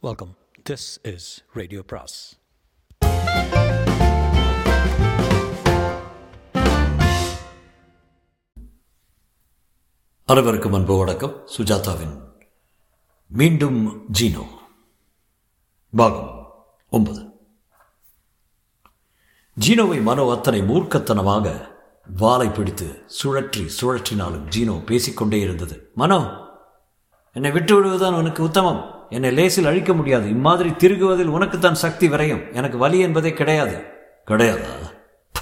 Welcome this is radio பிராஸ் அனைவருக்கும் அன்பு வணக்கம். சுஜாதாவின் மீண்டும் ஜீனோ. பாகம் ஒன்பது. ஜீனோவை மனோ அத்தனை மூர்க்கத்தனமாக வாலை பிடித்து சுழற்றி சுழற்றினாலும் ஜீனோ பேசிக்கொண்டே இருந்தது. மனோ என்னை விட்டு விடுவதுதான் உனக்கு உத்தமம். என்னை லேசில் அழிக்க முடியாது. இம்மாதிரி திருகுவதில் உனக்குத்தான் சக்தி விரையும். எனக்கு வலி என்பதே கிடையாது. கிடையாதா?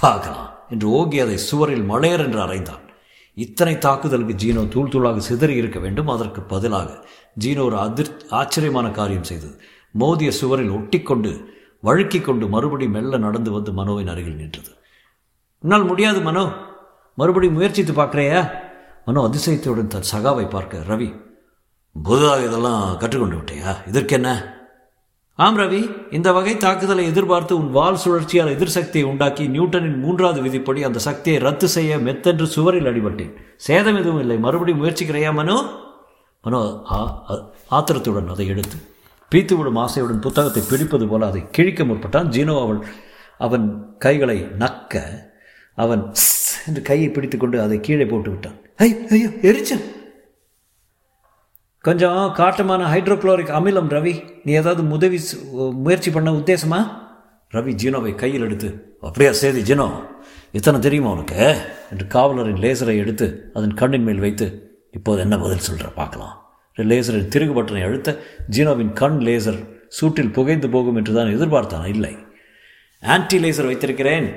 பார்க்கலாம். என்று ஓகி அதை சுவரில் மலையர் என்று அறைந்தான். இத்தனை தாக்குதலுக்கு ஜீனோ தூள் தூளாக சிதறி இருக்க வேண்டும். அதற்கு பதிலாக ஜீனோ ஒரு அதிர் ஆச்சரியமான காரியம் செய்தது. மோதிய சுவரில் ஒட்டிக்கொண்டு வழுக்கிக் கொண்டு மறுபடி மெல்ல நடந்து வந்து மனோவின் அருகில் நின்றது. உன்னால் முடியாது மனோ. மறுபடியும் முயற்சித்து பார்க்குறையா? மனோ அதிசயத்துடன் தன் சகாவை பார்க்க ரவி புதுதாக இதெல்லாம் கற்றுக்கொண்டு விட்டையா? இதற்கென்ன? ஆம் ரவி. இந்த வகை தாக்குதலை எதிர்பார்த்து உன் வால் சுழற்சியால் எதிர் சக்தியை உண்டாக்கி நியூட்டனின் மூன்றாவது விதிப்படி அந்த சக்தியை ரத்து செய்ய மெத்தென்று சுவரில் அடிபட்டேன். சேதம் எதுவும் இல்லை. மறுபடியும் முயற்சிக்கிறையா மனோ? மனோ ஆ- ஆத்திரத்துடன் அதை எடுத்து பீத்துவிடும் ஆசையுடன் புத்தகத்தை பிடிப்பது போல அதை கிழிக்க முற்பட்டான். ஜீனோ அவள் அவன் கைகளை நக்க அவன் என்று கையை பிடித்துக்கொண்டு அதை கீழே போட்டு விட்டான் ஐயோ எரிச்சல்! கொஞ்சம் காட்டமான ஹைட்ரோக்ளோரிக் அமிலம் ரவி. நீ ஏதாவது உதவி முயற்சி பண்ண உத்தேசமா? ரவி ஜீனோவை கையில் எடுத்து அப்படியா சேதி ஜீனோ இத்தனை தெரியுமா உனக்கு? என்று காவலரின் லேசரை எடுத்து அதன் கண்ணின் மேல் வைத்து இப்போது என்ன பதில் சொல்கிற பார்க்கலாம். லேசரின் திருகு பட்டனை அழுத்த ஜீனோவின் கண் லேசர் சூட்டில் புகைந்து போகும் என்று தான் எதிர்பார்த்தான். இல்லை ஆன்டி லேசர் வைத்திருக்கிறேன்.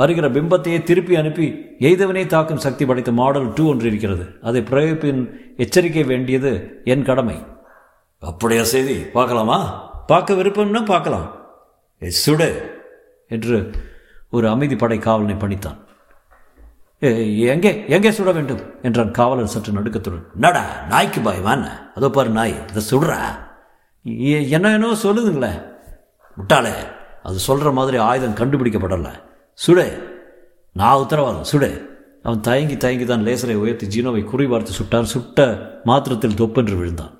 வருகிற பிம்பத்தையே திருப்பி அனுப்பி எய்தவனே தாக்கும் சக்தி படைத்த மாடல் டூ ஒன்று இருக்கிறது. அதை பிரயோகிப்பின் எச்சரிக்கை வேண்டியது என் கடமை. அப்படியா செய்தி? பார்க்கலாமா? பார்க்க விருப்பம்னா பார்க்கலாம். ஏ சுடு என்று ஒரு அமைதி படை காவலனை பணித்தான். எங்கே எங்கே சுட வேண்டும்? என்றான் காவலர் சற்று நடுக்கத்துடன். நடா நாய்க்கு பாய் வாண்ண. அதோ பாரு நாய் இதை சுடுறா. என்ன என்னவோ சொல்லுதுங்களே. முட்டாளே அது சொல்கிற மாதிரி ஆயுதம் கண்டுபிடிக்கப்படலை. சுடு. நான் உத்தரவாதம் சுடு. அவன் தயங்கி தயங்கி தான் லேசரை உயர்த்தி ஜீனோவை குறிபார்த்து சுட்டான். சுட்ட மாத்திரத்தில் தொப்பென்று விழுந்தான்.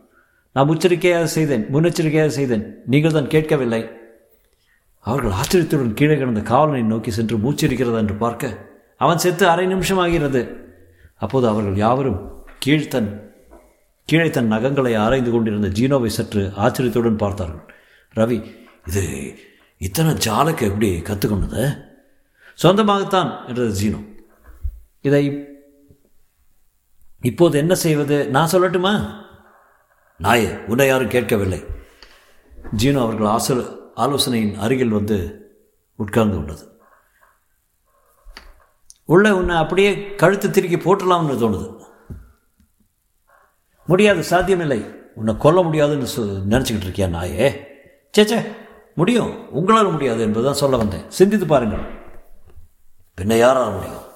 நான் முச்சரிக்கையாக செய்தேன் முன்னெச்சரிக்கையாக செய்தேன். நீங்கள் தான் கேட்கவில்லை. அவர்கள் ஆச்சரியத்துடன் கீழே கிடந்த காவலனை நோக்கி சென்று மூச்சிருக்கிறதா என்று பார்க்க அவன் செத்து அரை நிமிஷம் ஆகிறது அப்போது அவர்கள் யாவரும் கீழ்த்தன் கீழே தன் நகங்களை ஆராய்ந்து கொண்டிருந்த ஜீனோவை சற்று ஆச்சரியத்துடன் பார்த்தார்கள். ரவி இது இத்தனை ஜாலக்கு எப்படி கற்றுக்கொண்டது சொந்தமாகத்தான் என்றது ஜீனோ. இதை இப்போது என்ன செய்வது? நான் சொல்லட்டுமா? நாயே உன்னை யாரும் கேட்கவில்லை. ஜீனோ அவர்கள் ஆசோ ஆலோசனையின் அருகில் வந்து உட்கார்ந்து கொண்டது. உள்ள உன்னை அப்படியே கழுத்து திருக்கி போட்டுடலாம்னு தோணுது. முடியாது சாத்தியமில்லை. உன்னை கொல்ல முடியாதுன்னு சொ நினச்சிக்கிட்டு இருக்கியா நாயே? சேச்சே முடியும். உங்களால் முடியாது என்பதுதான் சொல்ல வந்தேன். சிந்தித்து பாருங்கள். பின்ன யாரால் முடியும்?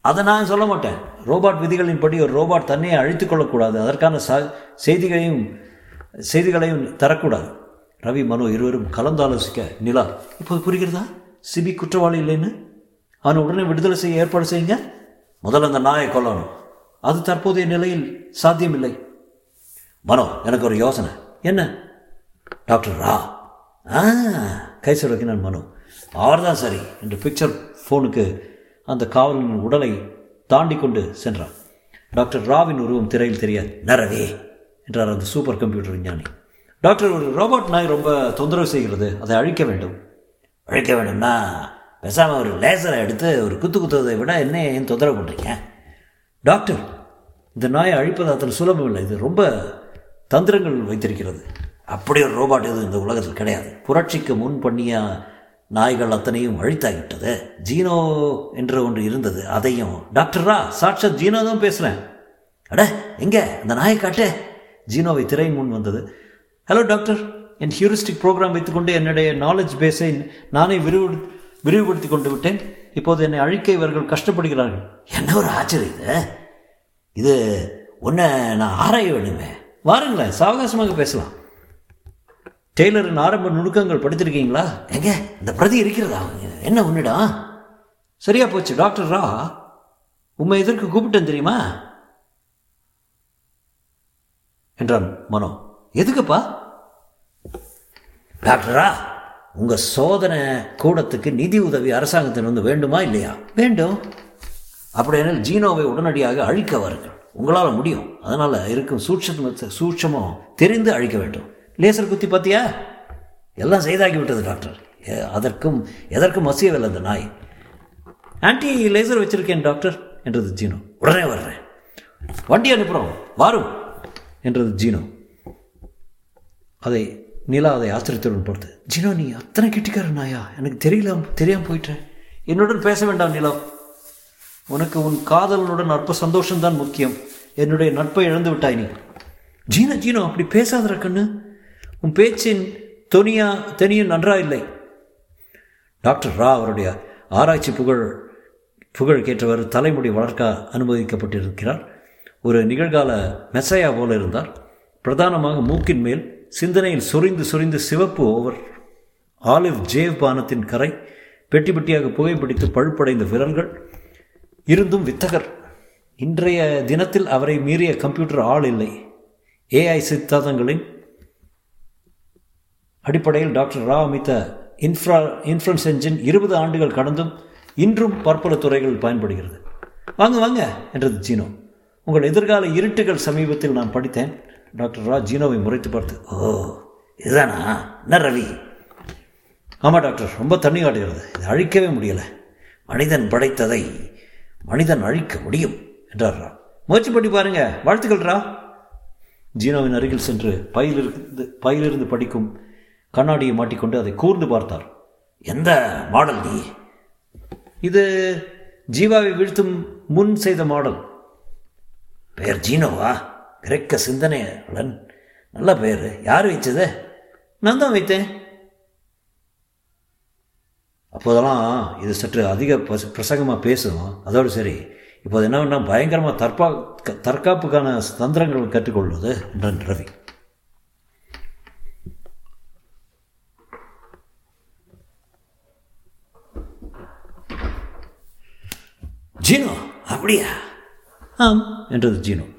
அதை நான் சொல்ல மாட்டேன். ரோபாட் விதிகளின்படி ஒரு ரோபாட் தன்னையை அழித்துக் கொள்ளக்கூடாது. அதற்கான ச செய்திகளையும் செய்திகளையும் தரக்கூடாது. ரவி மனோ இருவரும் கலந்தாலோசிக்க நிலா இப்போது புரிகிறதா? சிபி குற்றவாளி இல்லைன்னு? அவனை உடனே விடுதலை செய்ய ஏற்பாடு செய்யுங்க. முதல்ல அந்த நாயை கொல்லணும். அது தற்போதைய நிலையில் சாத்தியமில்லை. மனோ எனக்கு ஒரு யோசனை. என்ன? டாக்டர் ரா. ஆ கை சொடக்கினான் மனோ. அவர்தான் சரி என்று பிக்சர் ஃபோனுக்கு அந்த காவலனின் உடலை தாண்டி கொண்டு சென்றான். டாக்டர் ராவின் உருவம் திரையில் தெரியாது நரவே என்றார் அந்த சூப்பர் கம்ப்யூட்டர் விஞ்ஞானி. டாக்டர் ஒரு ரோபோட் நாய் ரொம்ப தொந்தரவு செய்கிறது. அதை அழிக்க வேண்டும். அழிக்க வேண்டும்னா பேசாமல் ஒரு லேசரை எடுத்து ஒரு குத்து குத்துவதை விட என்ன ஏன் தொந்தரவு பண்ணுறீங்க டாக்டர் இந்த நாயை அழிப்பது அத்தனை சுலபம் இல்லை. இது ரொம்ப தந்திரங்கள் வைத்திருக்கிறது. அப்படி ஒரு ரோபாட் எதுவும் இந்த உலகத்தில் கிடையாது. புரட்சிக்கு முன் பண்ணிய நாய்கள் அத்தனையும் அழித்தாகிவிட்டது ஜீனோ என்ற ஒன்று இருந்தது. அதையும் டாக்டரா சாட்சாத் ஜீனோ தான் பேசுகிறேன் அட எங்கே? அந்த நாயை காட்டு. ஜீனோவை திரையின் முன் வந்தது. Hello doctor. என் ஹியூரிஸ்டிக் ப்ரோக்ராம் வைத்துக்கொண்டு என்னுடைய நாலேஜ் பேஸை நானே விரிவு விரிவுபடுத்தி கொண்டு விட்டேன். இப்போது என்னை அழிக்க இவர்கள் கஷ்டப்படுகிறார்கள். என்ன ஒரு ஆச்சரியம் இது? இது நான் ஆராய வேணுமே வாருங்களேன் சாவகாசமாக பேசலாம். டெய்லரின் ஆரம்ப நுணுக்கங்கள் படித்திருக்கீங்களா? எங்க? இந்த பிரதி இருக்கிறதா? என்ன உன்னிடம் சரியா போச்சு டாக்டர் ரா. உண்மை எதற்கு கூப்பிட்டேன் தெரியுமா? என்றான் மனோ. எதுக்குப்பா? டாக்டரா உங்கள் சோதனை கூடத்துக்கு நிதி உதவி அரசாங்கத்திலிருந்து வேண்டுமா இல்லையா? வேண்டும். அப்படியெனில் ஜீனோவை உடனடியாக அழிக்க வாருங்கள். உங்களால் முடியும். அதனால் இருக்கும் சூட்சமத்தை சூட்சமம் தெரிந்து அழிக்க வேண்டும். லேசர் குத்தி பார்த்தியா எல்லாம் செய்தாக்கி விட்டது டாக்டர். அதற்கும் எதற்கும் அசியவில்லை அந்த நாய். ஆன்டி லேசர் வச்சிருக்கேன் டாக்டர் என்றது ஜீனோ. உடனே வர்றேன். வண்டி அனுப்புகிறோம் வாரும் என்றது ஜீனோ. அதை நிலா அதை ஆச்சரியத்துடன் பார்த்து ஜீனோ நீ அத்தனை கெட்டிக்கார நாயா? எனக்கு தெரியல தெரியாமல் போயிட்டேன். என்னுடன் பேச வேண்டாம் நிலா. உனக்கு உன் காதலனுடன் அற்ப சந்தோஷம்தான் முக்கியம். என்னுடைய நட்பை இழந்து விட்டாய் நீ. ஜீனோ ஜீனோ அப்படி பேசாதற கண்ணு. உன் பேச்சின் தொனியா தனியும் நன்றா இல்லை. டாக்டர் ரா அவருடைய ஆராய்ச்சி புகழ் புகழ் கேட்டவர் தலைமுடி வளர்க்க அனுமதிக்கப்பட்டிருக்கிறார். ஒரு நிகழ்கால மெசையா போல இருந்தார். பிரதானமாக மூக்கின் மேல் சிந்தனையில் சொரிந்து சொரிந்து சிவப்பு ஓவர் ஆலிவ் ஜேவ் பானத்தின் கரை பெட்டி பெட்டியாக புகைப்பிடித்து பழுப்படைந்த விரல்கள் இருந்தும் வித்தகர். இன்றைய தினத்தில் அவரை மீறிய கம்ப்யூட்டர் ஆள் இல்லை. ஏஐ சித்தாந்தங்களின் அடிப்படையில் டாக்டர் ரா அமைத்த இன்ஃப்ரா இன்ஃப்ளன்ஸ் என்ஜின் இருபது ஆண்டுகள் கடந்தும் இன்றும் பற்பல துறைகள் பயன்படுகிறது. வாங்க வாங்க என்றது ஜீனோ. உங்கள் எதிர்கால இருட்டுகள் சமீபத்தில் நான் படித்தேன். டாக்டர் ரா ஜீனோவை முறைத்து பார்த்து ஓ இதுதானா? என்ன ரவி? ஆமாம் டாக்டர் ரொம்ப தண்ணி காட்டுகிறது. இது அழிக்கவே முடியலை. மனிதன் படைத்ததை மனிதன் அழிக்க முடியும் என்றார் ரா முயற்சி பண்ணி பாருங்க. வாழ்த்துக்கள் ரா ஜீனோவின் அருகில் சென்று பையிலிருந்து பையிலிருந்து படிக்கும் கண்ணாடியை மாட்டிக்கொண்டு அதை கூர்ந்து பார்த்தார். எந்த மாடல் நீ? இது ஜீவாவை வீழ்த்தும் முன் செய்த மாடல். பெயர் ஜீனோவா? கிரேக்க சிந்தனையாளன். நல்ல பெயர் யார் வைச்சது நான் தான் வைத்தேன் அப்போதெல்லாம் இது சற்று அதிக பிரசங்கமாக பேசும். அதோடு சரி. இப்போது என்ன பயங்கரமாக தற்பா தற்காப்புக்கான தந்திரங்கள் கற்றுக்கொள்வது என்றான் ரவி. ஜீனோ? அப்படியா? ஆம். என்றது ஜீனோ.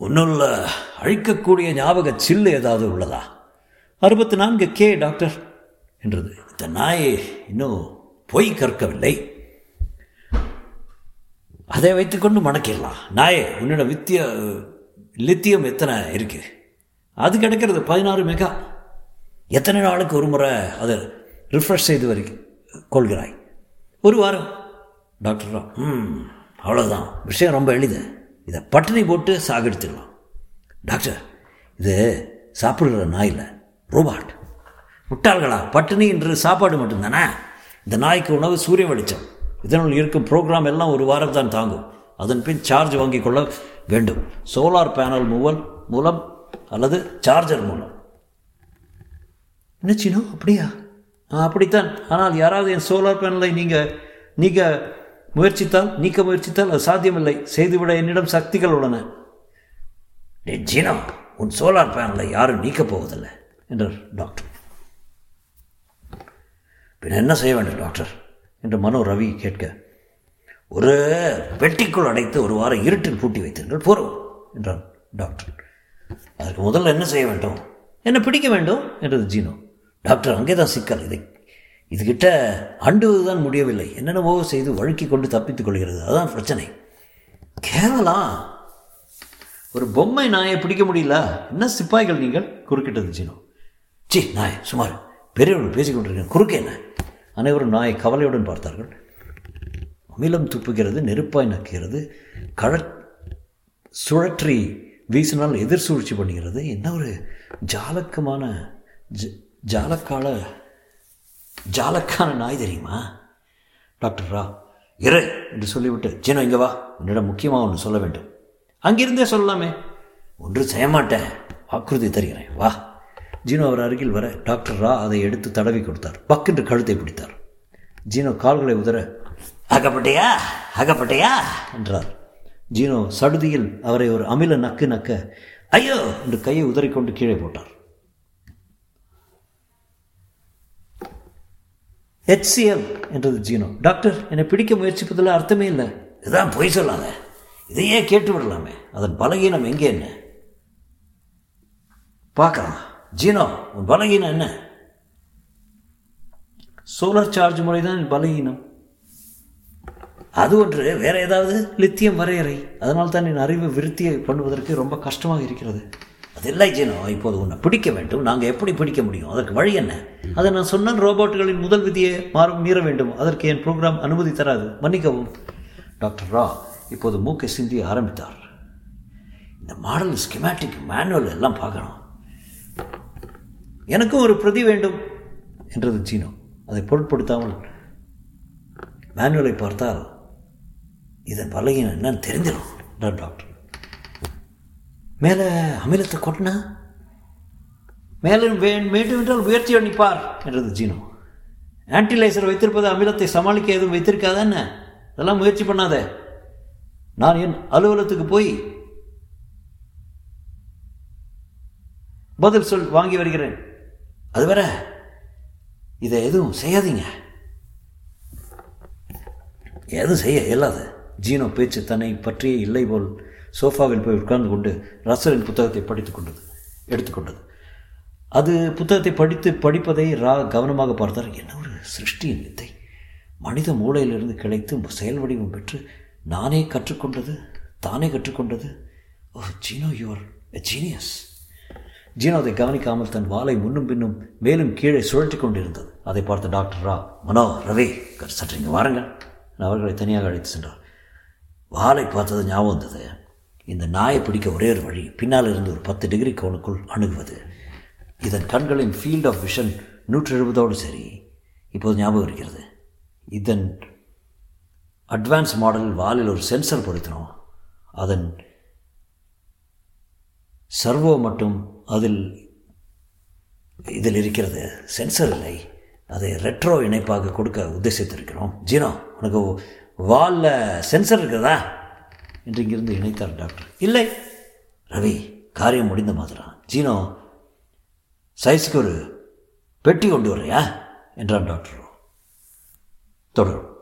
ஒன்றுள்ள அழிக்கக்கூடிய ஞாபக சில்லு ஏதாவது உள்ளதா? அறுபத்தி நான்கு கே டாக்டர் என்றது. இந்த நாயை இன்னும் பொய் கற்கவில்லை. அதை வைத்துக்கொண்டு மணக்கிடலாம் நாயே உன்னோட வித்திய லித்தியம் எத்தனை இருக்கு? அது கிடைக்கிறது பதினாறு மெகா. எத்தனை நாளுக்கு ஒரு முறை அதை ரிஃப்ரெஷ் செய்து வரி கொள்கிறாய்? ஒரு வாரம். டாக்டர் ம் அவ்வளோதான் விஷயம் ரொம்ப எளிது. இதை பட்டினி போட்டு சாகடிச்சிடலாம். டாக்டர் இது சாப்பிடுற நாய் இல்லை ரோபாட். முட்டாள்களா? பட்டினி என்று சாப்பாடு மட்டும்தானே? இந்த நாய்க்கு உணவு சூரிய வெளிச்சம். இதனுள் இருக்கும் ப்ரோக்ராம் எல்லாம் ஒரு வாரம் தான் தாங்கும். அதன் பின் சார்ஜ் வாங்கிக் கொள்ள வேண்டும். சோலார் பேனல் மூவல் மூலம் அல்லது சார்ஜர் மூலம். என்ன அப்படியா? ஆ, அப்படித்தான். ஆனால் யாராவது என் சோலார் பேனலை நீங்கள் நீங்கள் முயற்சித்தால் நீக்க முயற்சித்தால் அது சாத்தியமில்லை. செய்துவிட என்னிடம் சக்திகள் உள்ளன. டே ஜீனோ உன் சோலார் பேனலை யாரும் நீக்கப் போவதில்லை என்றார் டாக்டர். பின்ன என்ன செய்ய வேண்டும் டாக்டர்? என்று மனோ ரவி கேட்க ஒரு பெட்டிக்குள் அடைத்து ஒரு வாரம் இருட்டில் பூட்டி வைத்தீர்கள் போறோம் என்றான் டாக்டர். அதற்கு முதல்ல என்ன செய்ய வேண்டும்? என்ன பிடிக்க வேண்டும்? என்றது ஜீனோ. டாக்டர் அங்கே தான் சிக்கல் இதை இதுகிட்ட அண்டுவதுதான் முடியவில்லை. என்னென்னவோ செய்து வழுக்கி கொண்டு தப்பித்துக் கொள்கிறது. அதுதான் பிரச்சனை. கேவலம் ஒரு பொம்மை நாயை பிடிக்க முடியல. என்ன சிப்பாய்கள் நீங்கள்? குறுக்கிட்டது ஜீனோ. சி நாய் சுமார். பெரியவர்கள் பேசிக்கொண்டிருக்கேன் குறுக்கே என்ன அனைவரும் நாயை கவலையுடன் பார்த்தார்கள். அமிலம் துப்புகிறது நெருப்பாய் நக்குகிறது. கழ சுழற்றி வீசினால் எதிர் சூழ்ச்சி பண்ணுகிறது. என்ன ஒரு ஜாலக்கமான ஜ ஜாலக்கால ஜாலக்கான நாய் தெரியுமா? டாக்டர் ரா இறை என்று சொல்லிவிட்டு ஜீனோ இங்கே வா. உன்னிடம் முக்கியமாக ஒன்று சொல்ல வேண்டும். அங்கிருந்தே சொல்லலாமே. ஒன்று செய்ய மாட்டேன். வாக்குறுதி தருகிறேன். வா. ஜீனோ அவர் அருகில் வர டாக்டர் ரா அதை எடுத்து தடவி கொடுத்தார். பக்கென்று கழுத்தை பிடித்தார். ஜீனோ கால்களை உதற அகப்பட்டையா? அகப்பட்டையா? என்றார். ஜீனோ சடுதியில் அவரை ஒரு அமில நக்கு நக்க ஐயோ! என்று கையை உதறிக்கொண்டு கீழே போட்டார். ஹெச்சிஎல் என்றது ஜீனோ டாக்டர் என்னை பிடிக்க முயற்சிப்பதில் அர்த்தமே இல்லை. இதுதான் பொய் சொல்லாத. இதையே கேட்டு விடலாமே. அதன் பலகீனம் எங்கே என்ன? பார்க்கலாம். ஜீனோ உன் பலகீனம் என்ன? சோலார் சார்ஜ் முறை தான் பலகீனம். அது ஒன்று வேற ஏதாவது லித்தியம் வரையறை. அதனால் தான் என் அறிவு விருத்தியை பண்ணுவதற்கு ரொம்ப கஷ்டமாக இருக்கிறது. அது இல்லை ஜீனோ இப்போது உன்னை பிடிக்க வேண்டும். நாங்கள் எப்படி பிடிக்க முடியும்? அதற்கு வழி என்ன? அதை நான் சொன்னால் ரோபோட்டுகளின் முதல் விதியை மாற மீற வேண்டும். அதற்கு என் ப்ரோக்ராம் அனுமதி தராது. மன்னிக்கவும். டாக்டர் ரா இப்போது மூக்கை சிந்தி ஆரம்பித்தார். இந்த மாடல் ஸ்கிமேட்டிக் மேனுவல் எல்லாம் பார்க்கணும். எனக்கும் ஒரு பிரதி வேண்டும் என்றது சீனோ அதை பொருட்படுத்தாமல் மேனுவலை பார்த்தால் இதன் பலகீனம் என்னன்னு தெரிஞ்சிடும். டாக்டர். மேலே அமிலத்தை கொட்டினா? மேலும் வே வேண்டும் என்றால் முயற்சி பண்ணிப்பார் என்றது ஜீனோ. ஆன்டிலைசர் வைத்திருப்பது அமிலத்தை சமாளிக்க எதுவும் வைத்திருக்காதா என்ன? அதெல்லாம் முயற்சி பண்ணாத. நான் என் அலுவலகத்துக்கு போய் பதில் சொல் வாங்கி வருகிறேன். அதுவரை இதை எதுவும் செய்யாதீங்க. எதுவும் செய்ய இயலாது. ஜீனோ பேச்சு தன்னை பற்றியே இல்லை போல் சோஃபாவில் போய் உட்கார்ந்து கொண்டு ரசலின் புத்தகத்தை படித்து கொண்டது எடுத்துக்கொண்டது அது புத்தகத்தை படித்து படிப்பதை ரா கவனமாக பார்த்தார் என்ன ஒரு சிருஷ்டியின் வித்தை மனித மூளையிலிருந்து கிடைத்து செயல் வடிவம் பெற்று நானே கற்றுக்கொண்டது தானே கற்றுக்கொண்டது. ஓ ஜீனோ யுவர் எ ஜீனியஸ். ஜீனோ அதை கவனிக்காமல் தன் வாளை முன்னும் பின்னும் மேலும் கீழே சுழற்றி கொண்டிருந்தது. அதை பார்த்த டாக்டர் ரா மனோ ரவி சற்று இங்கே வாருங்கள். அவர்களை தனியாக அழைத்து சென்றார். வாளை பார்த்தது ஞாபகம் வந்தது. இந்த நாயை பிடிக்க ஒரே ஒரு வழி பின்னால் இருந்து ஒரு பத்து டிகிரி கோனுக்குள் அணுகுவது. இதன் கண்களின் ஃபீல்ட் ஆஃப் விஷன் நூற்றி எழுபதோடு சரி. இப்போது ஞாபகம் இருக்கிறது. இதன் அட்வான்ஸ் மாடலில் வாலில் ஒரு சென்சர் பொருத்தினோம். அதன் சர்வோ மட்டும் அதில் இதில் இருக்கிறது. சென்சர் இல்லை. அதை ரெட்ரோ இணைப்பாக கொடுக்க உத்தேசித்திருக்கிறோம். ஜீனோ உனக்கு வாலில் சென்சர் இருக்கிறதா? என்று இங்கிருந்து இணைத்தார் டாக்டர். இல்லை. ரவி காரியம் முடிந்த மாதிரா ஜீனோ சைஸ்க்கு ஒரு பெட்டி கொண்டு வரையா என்றான் டாக்டர். தொடரும்.